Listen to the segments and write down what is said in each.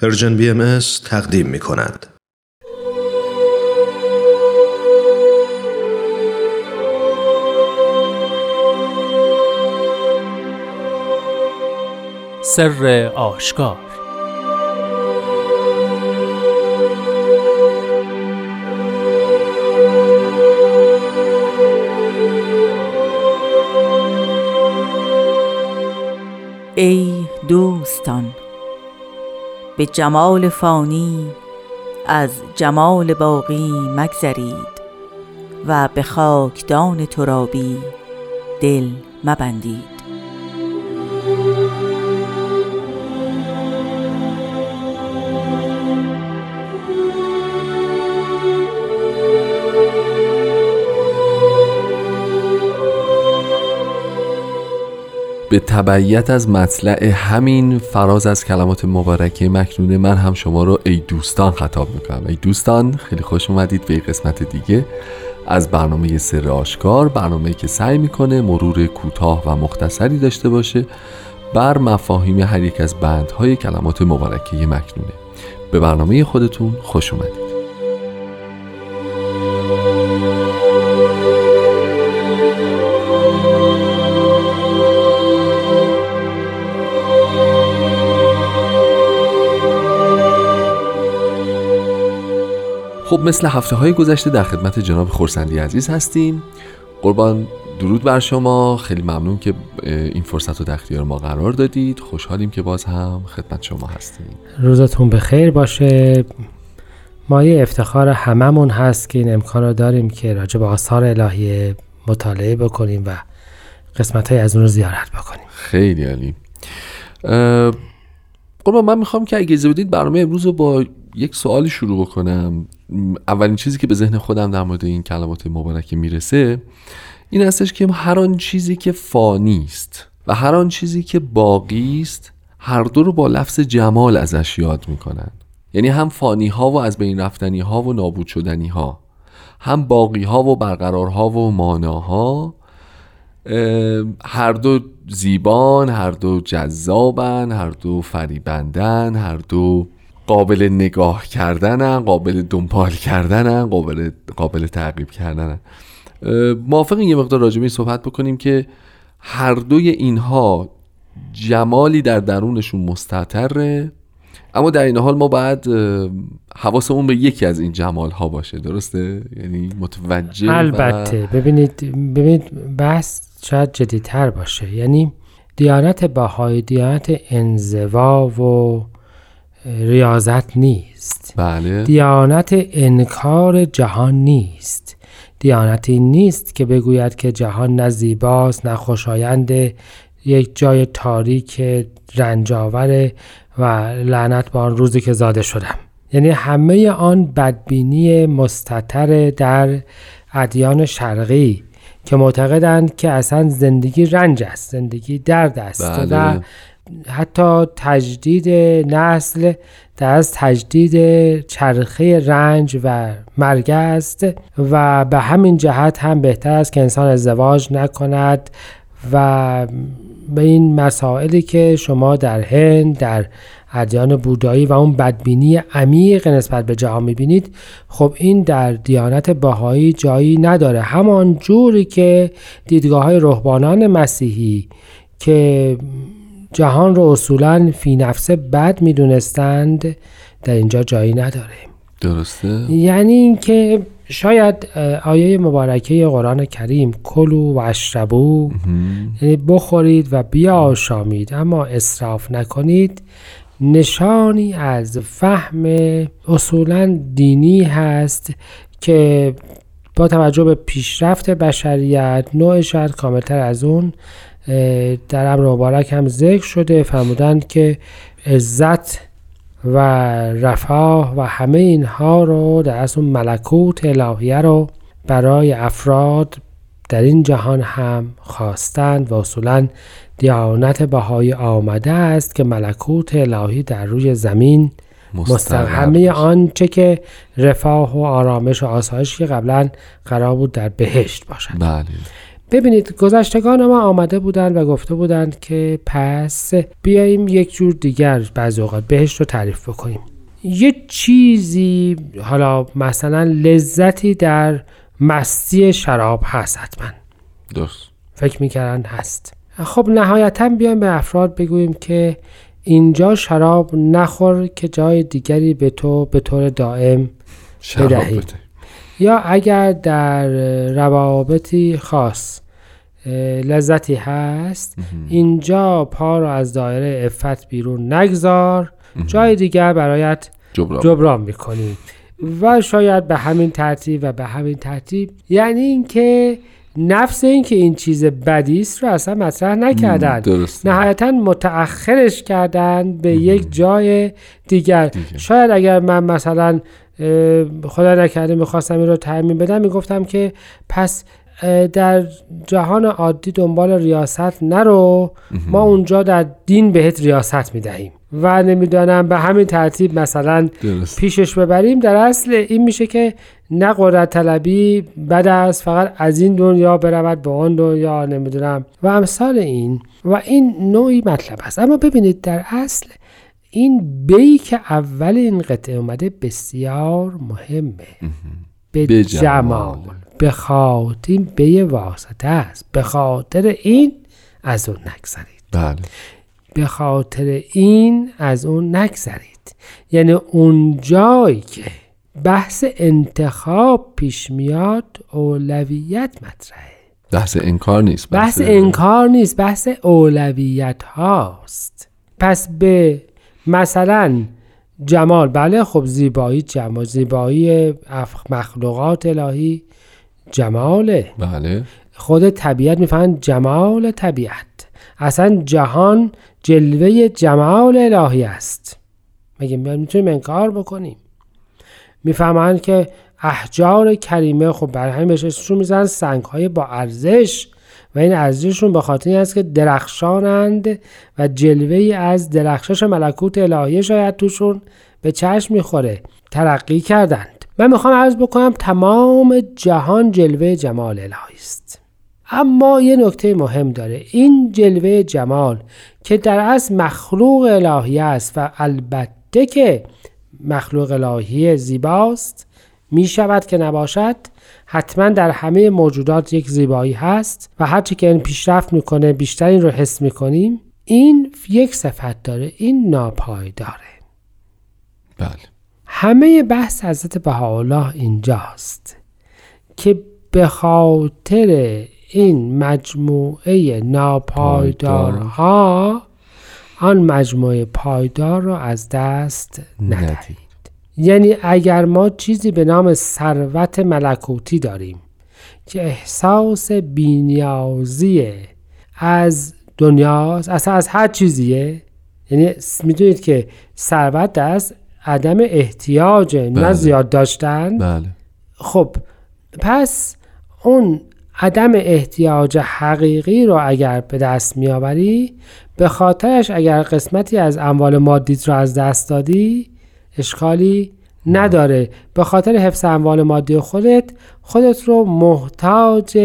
پرژن بی ام تقدیم می کند. سر آشکار ای دوستان به جمال فانی از جمال باقی مگذرید و به خاکدان ترابی دل مبندید. به تبعیت از مطلع همین فراز از کلمات مبارکه مکنونه من هم شما رو ای دوستان خطاب می‌کنم. ای دوستان خیلی خوش اومدید به قسمت دیگه از برنامه سر آشکار برنامه که سعی می‌کنه مرور کوتاه و مختصری داشته باشه بر مفاهیم هر یک از بندهای کلمات مبارکه مکنونه. به برنامه خودتون خوش اومدید. مثل هفته های گذشته در خدمت جناب خورسندی عزیز هستیم. قربان درود بر شما. خیلی ممنون که این فرصت رو در اختیار ما قرار دادید. خوشحالیم که باز هم خدمت شما هستیم. روزتون به خیر باشه. مایه افتخار هممون هست که این امکان رو داریم که راجع به آثار الهی مطالعه بکنیم و قسمت های از اون رو زیارت بکنیم. خیلی عالی. قربان من می‌خوام که اگه بدید برنامه امروز رو با یک سوالی شروع بکنم. اولین چیزی که به ذهن خودم در مورد این کلمات مبارکه می‌رسه این هستش که هر آن چیزی که فانی است و هر آن چیزی که باقی است هر دو رو با لفظ جمال ازش یاد می‌کنن. یعنی هم فانی ها و از بین رفتنی ها و نابود شدنی ها هم باقی ها و برقرار ها و ماناها هر دو زیبان هر دو جذابن هر دو فریبندن هر دو قابل نگاه کردنن قابل دنبال کردنن قابل قابل تعقیب کردنن. موافق یه مقدار راجع صحبت بکنیم که هر دوی اینها جمالی در درونشون مستطره اما در این حال ما باید حواسمون به یکی از این جمال ها باشه. درسته؟ یعنی متوجه البته. ببینید ببینید بحث شاید جدیتر باشه. یعنی دیانت بهای دیانت انزوا و ریاضت نیست. بله. دیانت انکار جهان نیست. دیانتی نیست که بگوید که جهان نه زیباست نه خوشایند یک جای تاریک رنجاور و لعنت با آن روزی که زاده شدم. یعنی همه آن بدبینی مستطر در ادیان شرقی که معتقدند که اصلا زندگی رنج است زندگی درد است بله. و حتی تجدید نسل در از تجدید چرخه رنج و مرگ است و به همین جهت هم بهتر است که انسان ازدواج نکند و به این مسائلی که شما در هند در ادیان بودایی و اون بدبینی عمیق نسبت به جهان می‌بینید خب این در دیانت باهایی جایی نداره. همان جوری که دیدگاه های مسیحی که جهان رو اصولا فی نفسه بد می‌دونستند در اینجا جایی نداره درسته؟ یعنی اینکه شاید آیه مبارکه قرآن کریم کلو و اشربو یعنی بخورید و بیاشامید اما اصراف نکنید نشانی از فهم اصولا دینی هست که با توجه به پیشرفت بشریت نوع شاید کاملتر از اون در امر مبارک هم ذکر شده فرمودند که عزت و رفاه و همه اینها رو در اصل ملکوت الهیه رو برای افراد در این جهان هم خواستند و اصولا دیانت بهای آمده است که ملکوت الهی در روی زمین مستقر همه آنچه که رفاه و آرامش و آسایش که قبلا قرار بود در بهشت باشد. بله. ببینید گذشتگان ما آمده بودند و گفته بودند که پس بیاییم یک جور دیگر بعض اوقات بهش رو تعریف بکنیم. یه چیزی حالا مثلا لذتی در مستی شراب هست حتما. درست. فکر می‌کردن هست. خب نهایتا بیایم به افراد بگوییم که اینجا شراب نخور که جای دیگری به تو به طور دائم شراب بدهید. بده. یا اگر در روابطی خاص لذتی هست اینجا پا رو از دایره افت بیرون نگذار جای دیگر برایت جبران. جبران می‌کنیم و شاید به همین ترتیب و به همین ترتیب یعنی اینکه نفس اینکه این چیز بدی است رو اصلا مطرح نکردن. نهایتا متأخرش کردن به یک جای دیگر. شاید اگر من مثلا خدا نکرده می‌خواستم این رو تعمین بدم می‌گفتم که پس در جهان عادی دنبال ریاست نرو. ما اونجا در دین بهت ریاست می‌دهیم. و نمی‌دانم به همین ترتیب مثلا درست. پیشش ببریم. در اصل این میشه که نه قدرت طلبی بد است فقط از این دنیا برود به آن دنیا نمی‌دونم. و امثال این و این نوعی مطلب است. اما ببینید در اصل این بی که اول این قطعه اومده بسیار مهمه. به جمال. به خاطر این بی واسطه است. به خاطر این از اون نگذرید. بله. به خاطر این از اون نگذرید. یعنی اون جایی که بحث انتخاب پیش میاد اولویت مطرحه. بحث انکار نیست بحث انکار نیست بحث اولویت هاست. پس به مثلا جمال بله خب زیبایی جمال زیبایی مخلوقات الهی جماله. بله. خود طبیعت می‌فهمن جمال طبیعت. اصلا جهان جلوه جمال الهی است. مگه می‌تونیم انکار بکنیم. می‌فهمن که احجار کریمه خب برای همین بهش اسمشون می‌زنن سنگ های با ارزش و این ارزششون به خاطر این است که درخشانند و جلوه از درخشش ملکوت الهی شاید توشون به چشم می‌خوره. ترقی کردند. من می‌خوام عرض بکنم تمام جهان جلوه جمال الهی است. اما یه نکته مهم داره. این جلوه جمال که در اصل مخلوق الهی است و البته که مخلوق الهی زیباست می شود که نباشد حتما در همه موجودات یک زیبایی هست و هرچی که این پیشرفت می‌کنه بیشتر این رو حس می‌کنیم. این یک صفت داره این ناپایداره بله. همه بحث حضرت بهاءالله اینجاست که به خاطر این مجموعه ناپایدارها آن مجموعه پایدار رو از دست ندید یعنی اگر ما چیزی به نام ثروت ملکوتی داریم که احساس بینیازی از دنیاست اصلا از هر چیزیه. یعنی می‌دونید که ثروت از عدم احتیاج نه بله. زیاد داشتن. بله. خب پس اون عدم احتیاج حقیقی رو اگر به دست میآوری به خاطرش اگر قسمتی از اموال مادیت رو از دست دادی اشکالی نداره. به خاطر حفظ اموال مادی خودت خودت رو محتاج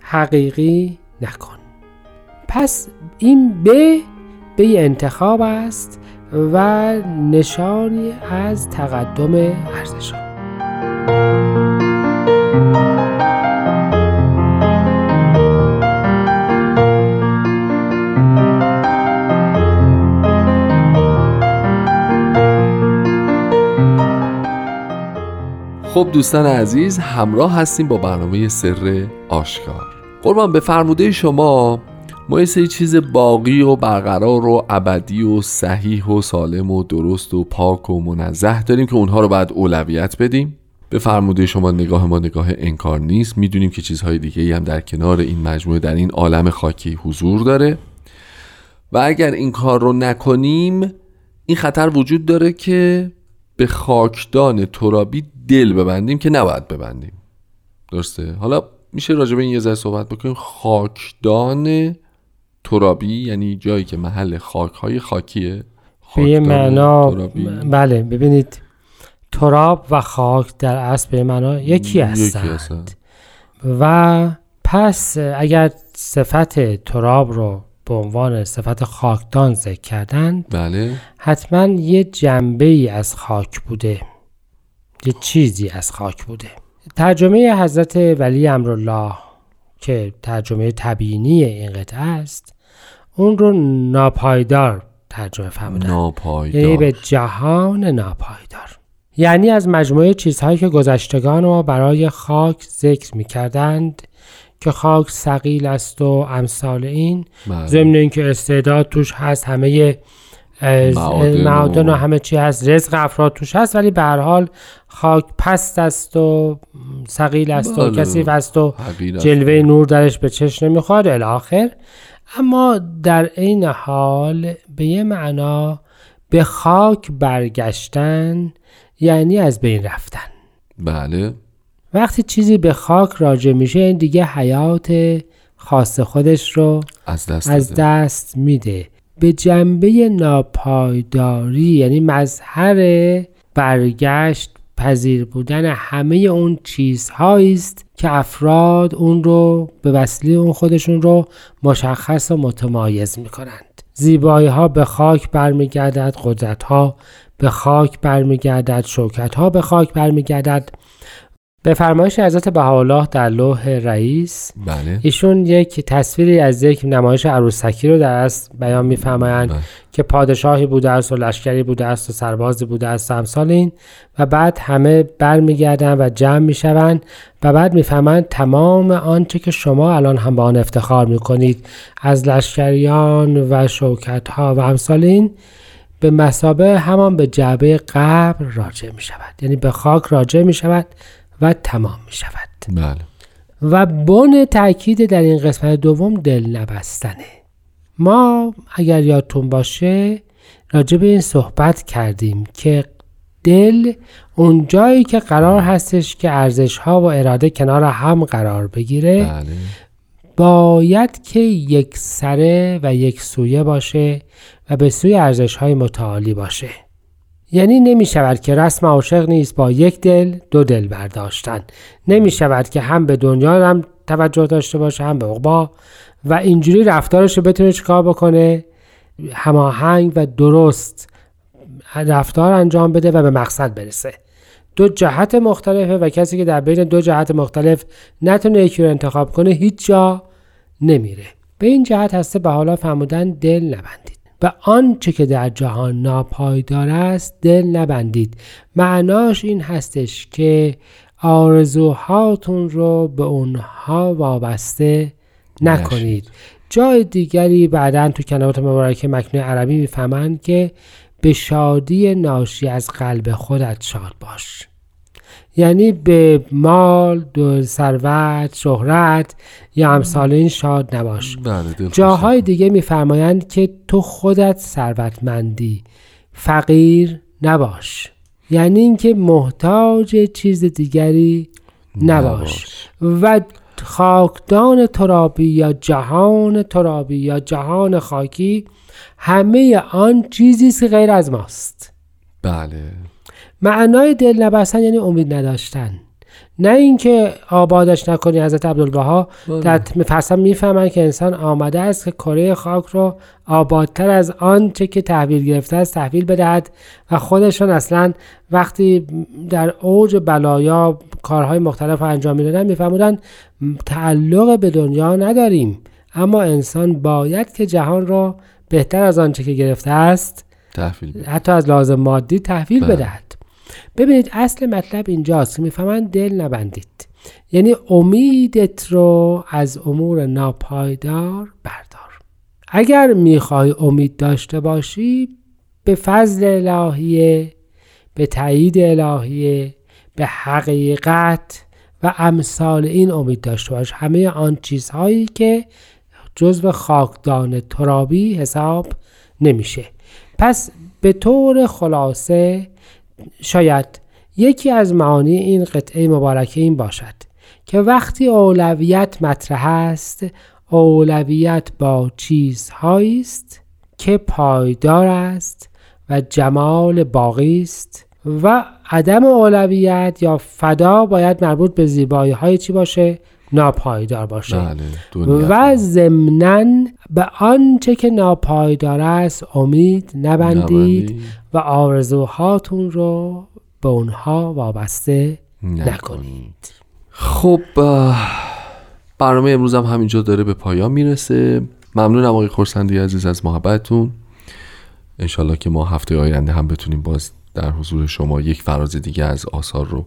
حقیقی نکن. پس این به به انتخاب است و نشانی از تقدم ارزش خب دوستان عزیز همراه هستیم با برنامه سر آشکار. قربان به فرموده شما ما یه سری چیز باقی و برقرار و ابدی و صحیح و سالم و درست و پاک و منزه داریم که اونها رو باید اولویت بدیم. به فرموده شما نگاه ما نگاه انکار نیست. می‌دونیم که چیزهای دیگه ای هم در کنار این مجموعه در این عالم خاکی حضور داره. و اگر این کار رو نکنیم این خطر وجود داره که به خاکدان ترابی دل ببندیم که نباید ببندیم. درسته؟ حالا میشه راجع به این یه ذره صحبت بکنیم. خاکدان ترابی یعنی جایی که محل خاک های خاکیه. به یه معنا. بله ببینید تراب و خاک در اصل به معنا یکی یکی هستند. هستند. و پس اگر صفت تراب رو به عنوان صفت خاکدان ذکر کردند بله. حتما یه جنبه ای از خاک بوده. یه چیزی از خاک بوده. ترجمه حضرت ولی امرالله که ترجمه تبیینی این قطعه است اون رو ناپایدار ترجمه فرمودن. یعنی ناپایدار به جهان ناپایدار. یعنی از مجموعه چیزهایی که گذشتگان ما برای خاک ذکر می کردند که خاک سقیل است و امثال این. بله. ضمن اینکه استعداد توش هست همه معادن و- همه چی هست رزق افراد توش هست ولی به هر حال خاک پست است و سقیل است و بله. کثیف است و. جلوه نور درش به چشم نمی‌خواد الاخر اما در این حال به یه معنا به خاک برگشتن یعنی از بین رفتن بله وقتی چیزی به خاک راجع میشه این دیگه حیات خاص خودش رو از دست از. دست میده به جنبه ناپایداری یعنی مظهر برگشت پذیر بودن همه اون چیزهایی است که افراد اون رو به وسیله اون خودشون رو مشخص و متمایز می‌کنند. زیبایی ها به خاک برمیگردد قدرت ها به خاک برمیگردد شوکت ها به خاک برمیگردد. به فرمایش حضرت بهاءالله در لوح رئیس بله. ایشون یک تصویری از یک نمایش عروسکی رو در اصل بیان میفرمایند بله. که پادشاهی بوده است و لشکری بوده است و سربازی بوده است و امثال این. و بعد همه برمیگردن و جمع می‌شوند و بعد می‌فهمند تمام آنچه که شما الان هم با آن افتخار می‌کنید از لشکریان و شوکت ها و امثال این به مسابه همان به جعبه قبر راجع می شود یعنی به خاک راجع می شود و تمام می شود بله. و بن تاکید در این قسمت دوم دل نبستنه ما اگر یادتون باشه راجع به این صحبت کردیم که دل اون جایی که قرار هستش که ارزش ها و اراده کنار هم قرار بگیره بله. باید که یک سره و یک سویه باشه و به سوی ارزش های متعالی باشه. یعنی نمی شود که رسم عاشق نیست با یک دل دو دل برداشتن. نمی شود که هم به دنیا هم توجه داشته باشه هم به عقبا. و اینجوری رفتارش رو بتونه چیکار بکنه؟ هماهنگ و درست رفتار انجام بده و به مقصد برسه. دو جهت مختلفه و کسی که در بین دو جهت مختلف نتونه یکی رو انتخاب کنه هیچ جا نمیره. به این جهت هسته به حالا فرمودن دل نبندید. و آنچه که در جهان ناپایدار است دل نبندید. معناش این هستش که آرزوهاتون رو به اونها وابسته نکنید. جای دیگری بعدا تو کلمات مبارکه مکنون عربی می‌فهمند که به شادی ناشی از قلب خودت شاد باش. یعنی به مال دو ثروت شهرت یا امثال این شاد نباش. بله جاهای دیگه میفرمایند که تو خودت ثروتمندی فقیر نباش. یعنی اینکه محتاج چیز دیگری نباش. و خاکدان ترابی یا جهان ترابی یا جهان خاکی همه آن چیزی است که غیر از ماست. بله. معنای دل نبستن یعنی امید نداشتن. نه اینکه آبادش نکنی حضرت عبدالبها. در فصلا می‌فهمن که انسان آمده است که کره خاک رو آبادتر از آنچه که تحویل گرفته است تحویل بدهد و خودشون اصلا وقتی در اوج بلایا کارهای مختلف رو انجام می‌دادن میفهمودن تعلق به دنیا نداریم. اما انسان باید که جهان را بهتر از آنچه که گرفته است تحویل بده. حتی از لازم مادی تحویل بله. بدهد. ببینید اصل مطلب اینجاست که می‌فهمن دل نبندید. یعنی امیدت رو از امور ناپایدار بردار. اگر می‌خوای امید داشته باشی به فضل الهیه به تایید الهیه به حقیقت و امثال این امید داشته باش. همه آن چیزهایی که جزو خاکدان ترابی حساب نمیشه. پس به طور خلاصه شاید یکی از معانی این قطعه مبارکه این باشد که وقتی اولویت مطرح است اولویت با چیزهایی است که پایدار است و جمال باقی است و عدم اولویت یا فدا باید مربوط به زیبایی های چی باشه؟ ناپایدار باشه. بله و ضمنا به آنچه که ناپایدار است امید نبندید نبندید. و آرزوهاتون رو به اونها وابسته نکنید. خب اه، برنامه امروز هم همینجا داره به پایان می‌رسه. ممنونم آقای خورسندی عزیز از محبتتون. انشالله که ما هفته آینده هم بتونیم باز در حضور شما یک فراز دیگه از آثار رو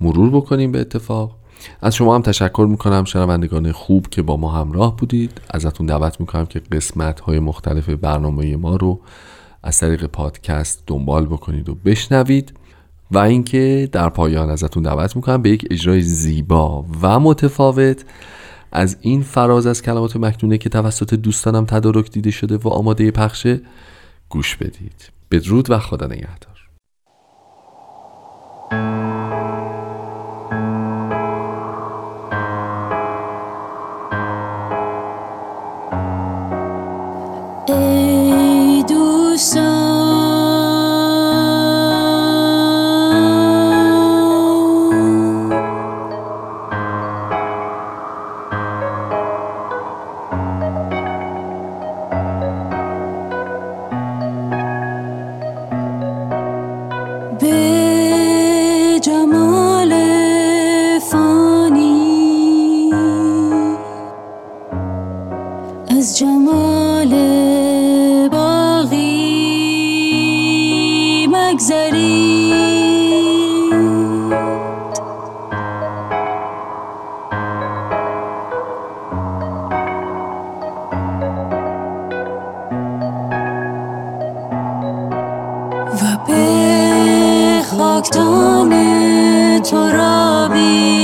مرور بکنیم به اتفاق. از شما هم تشکر می‌کنم شنوندگان خوب که با ما همراه بودید. ازتون دعوت می‌کنم که قسمت های مختلف برنامه ما رو از طریق پادکست دنبال بکنید و بشنوید. و اینکه در پایان ازتون دعوت می‌کنم به یک اجرای زیبا و متفاوت. از این فراز از کلمات مکنونه که توسط دوستانم تدارک دیده شده و آماده پخشه گوش بدید. بدرود و خدا نگهدار. و به خاکدان ترابی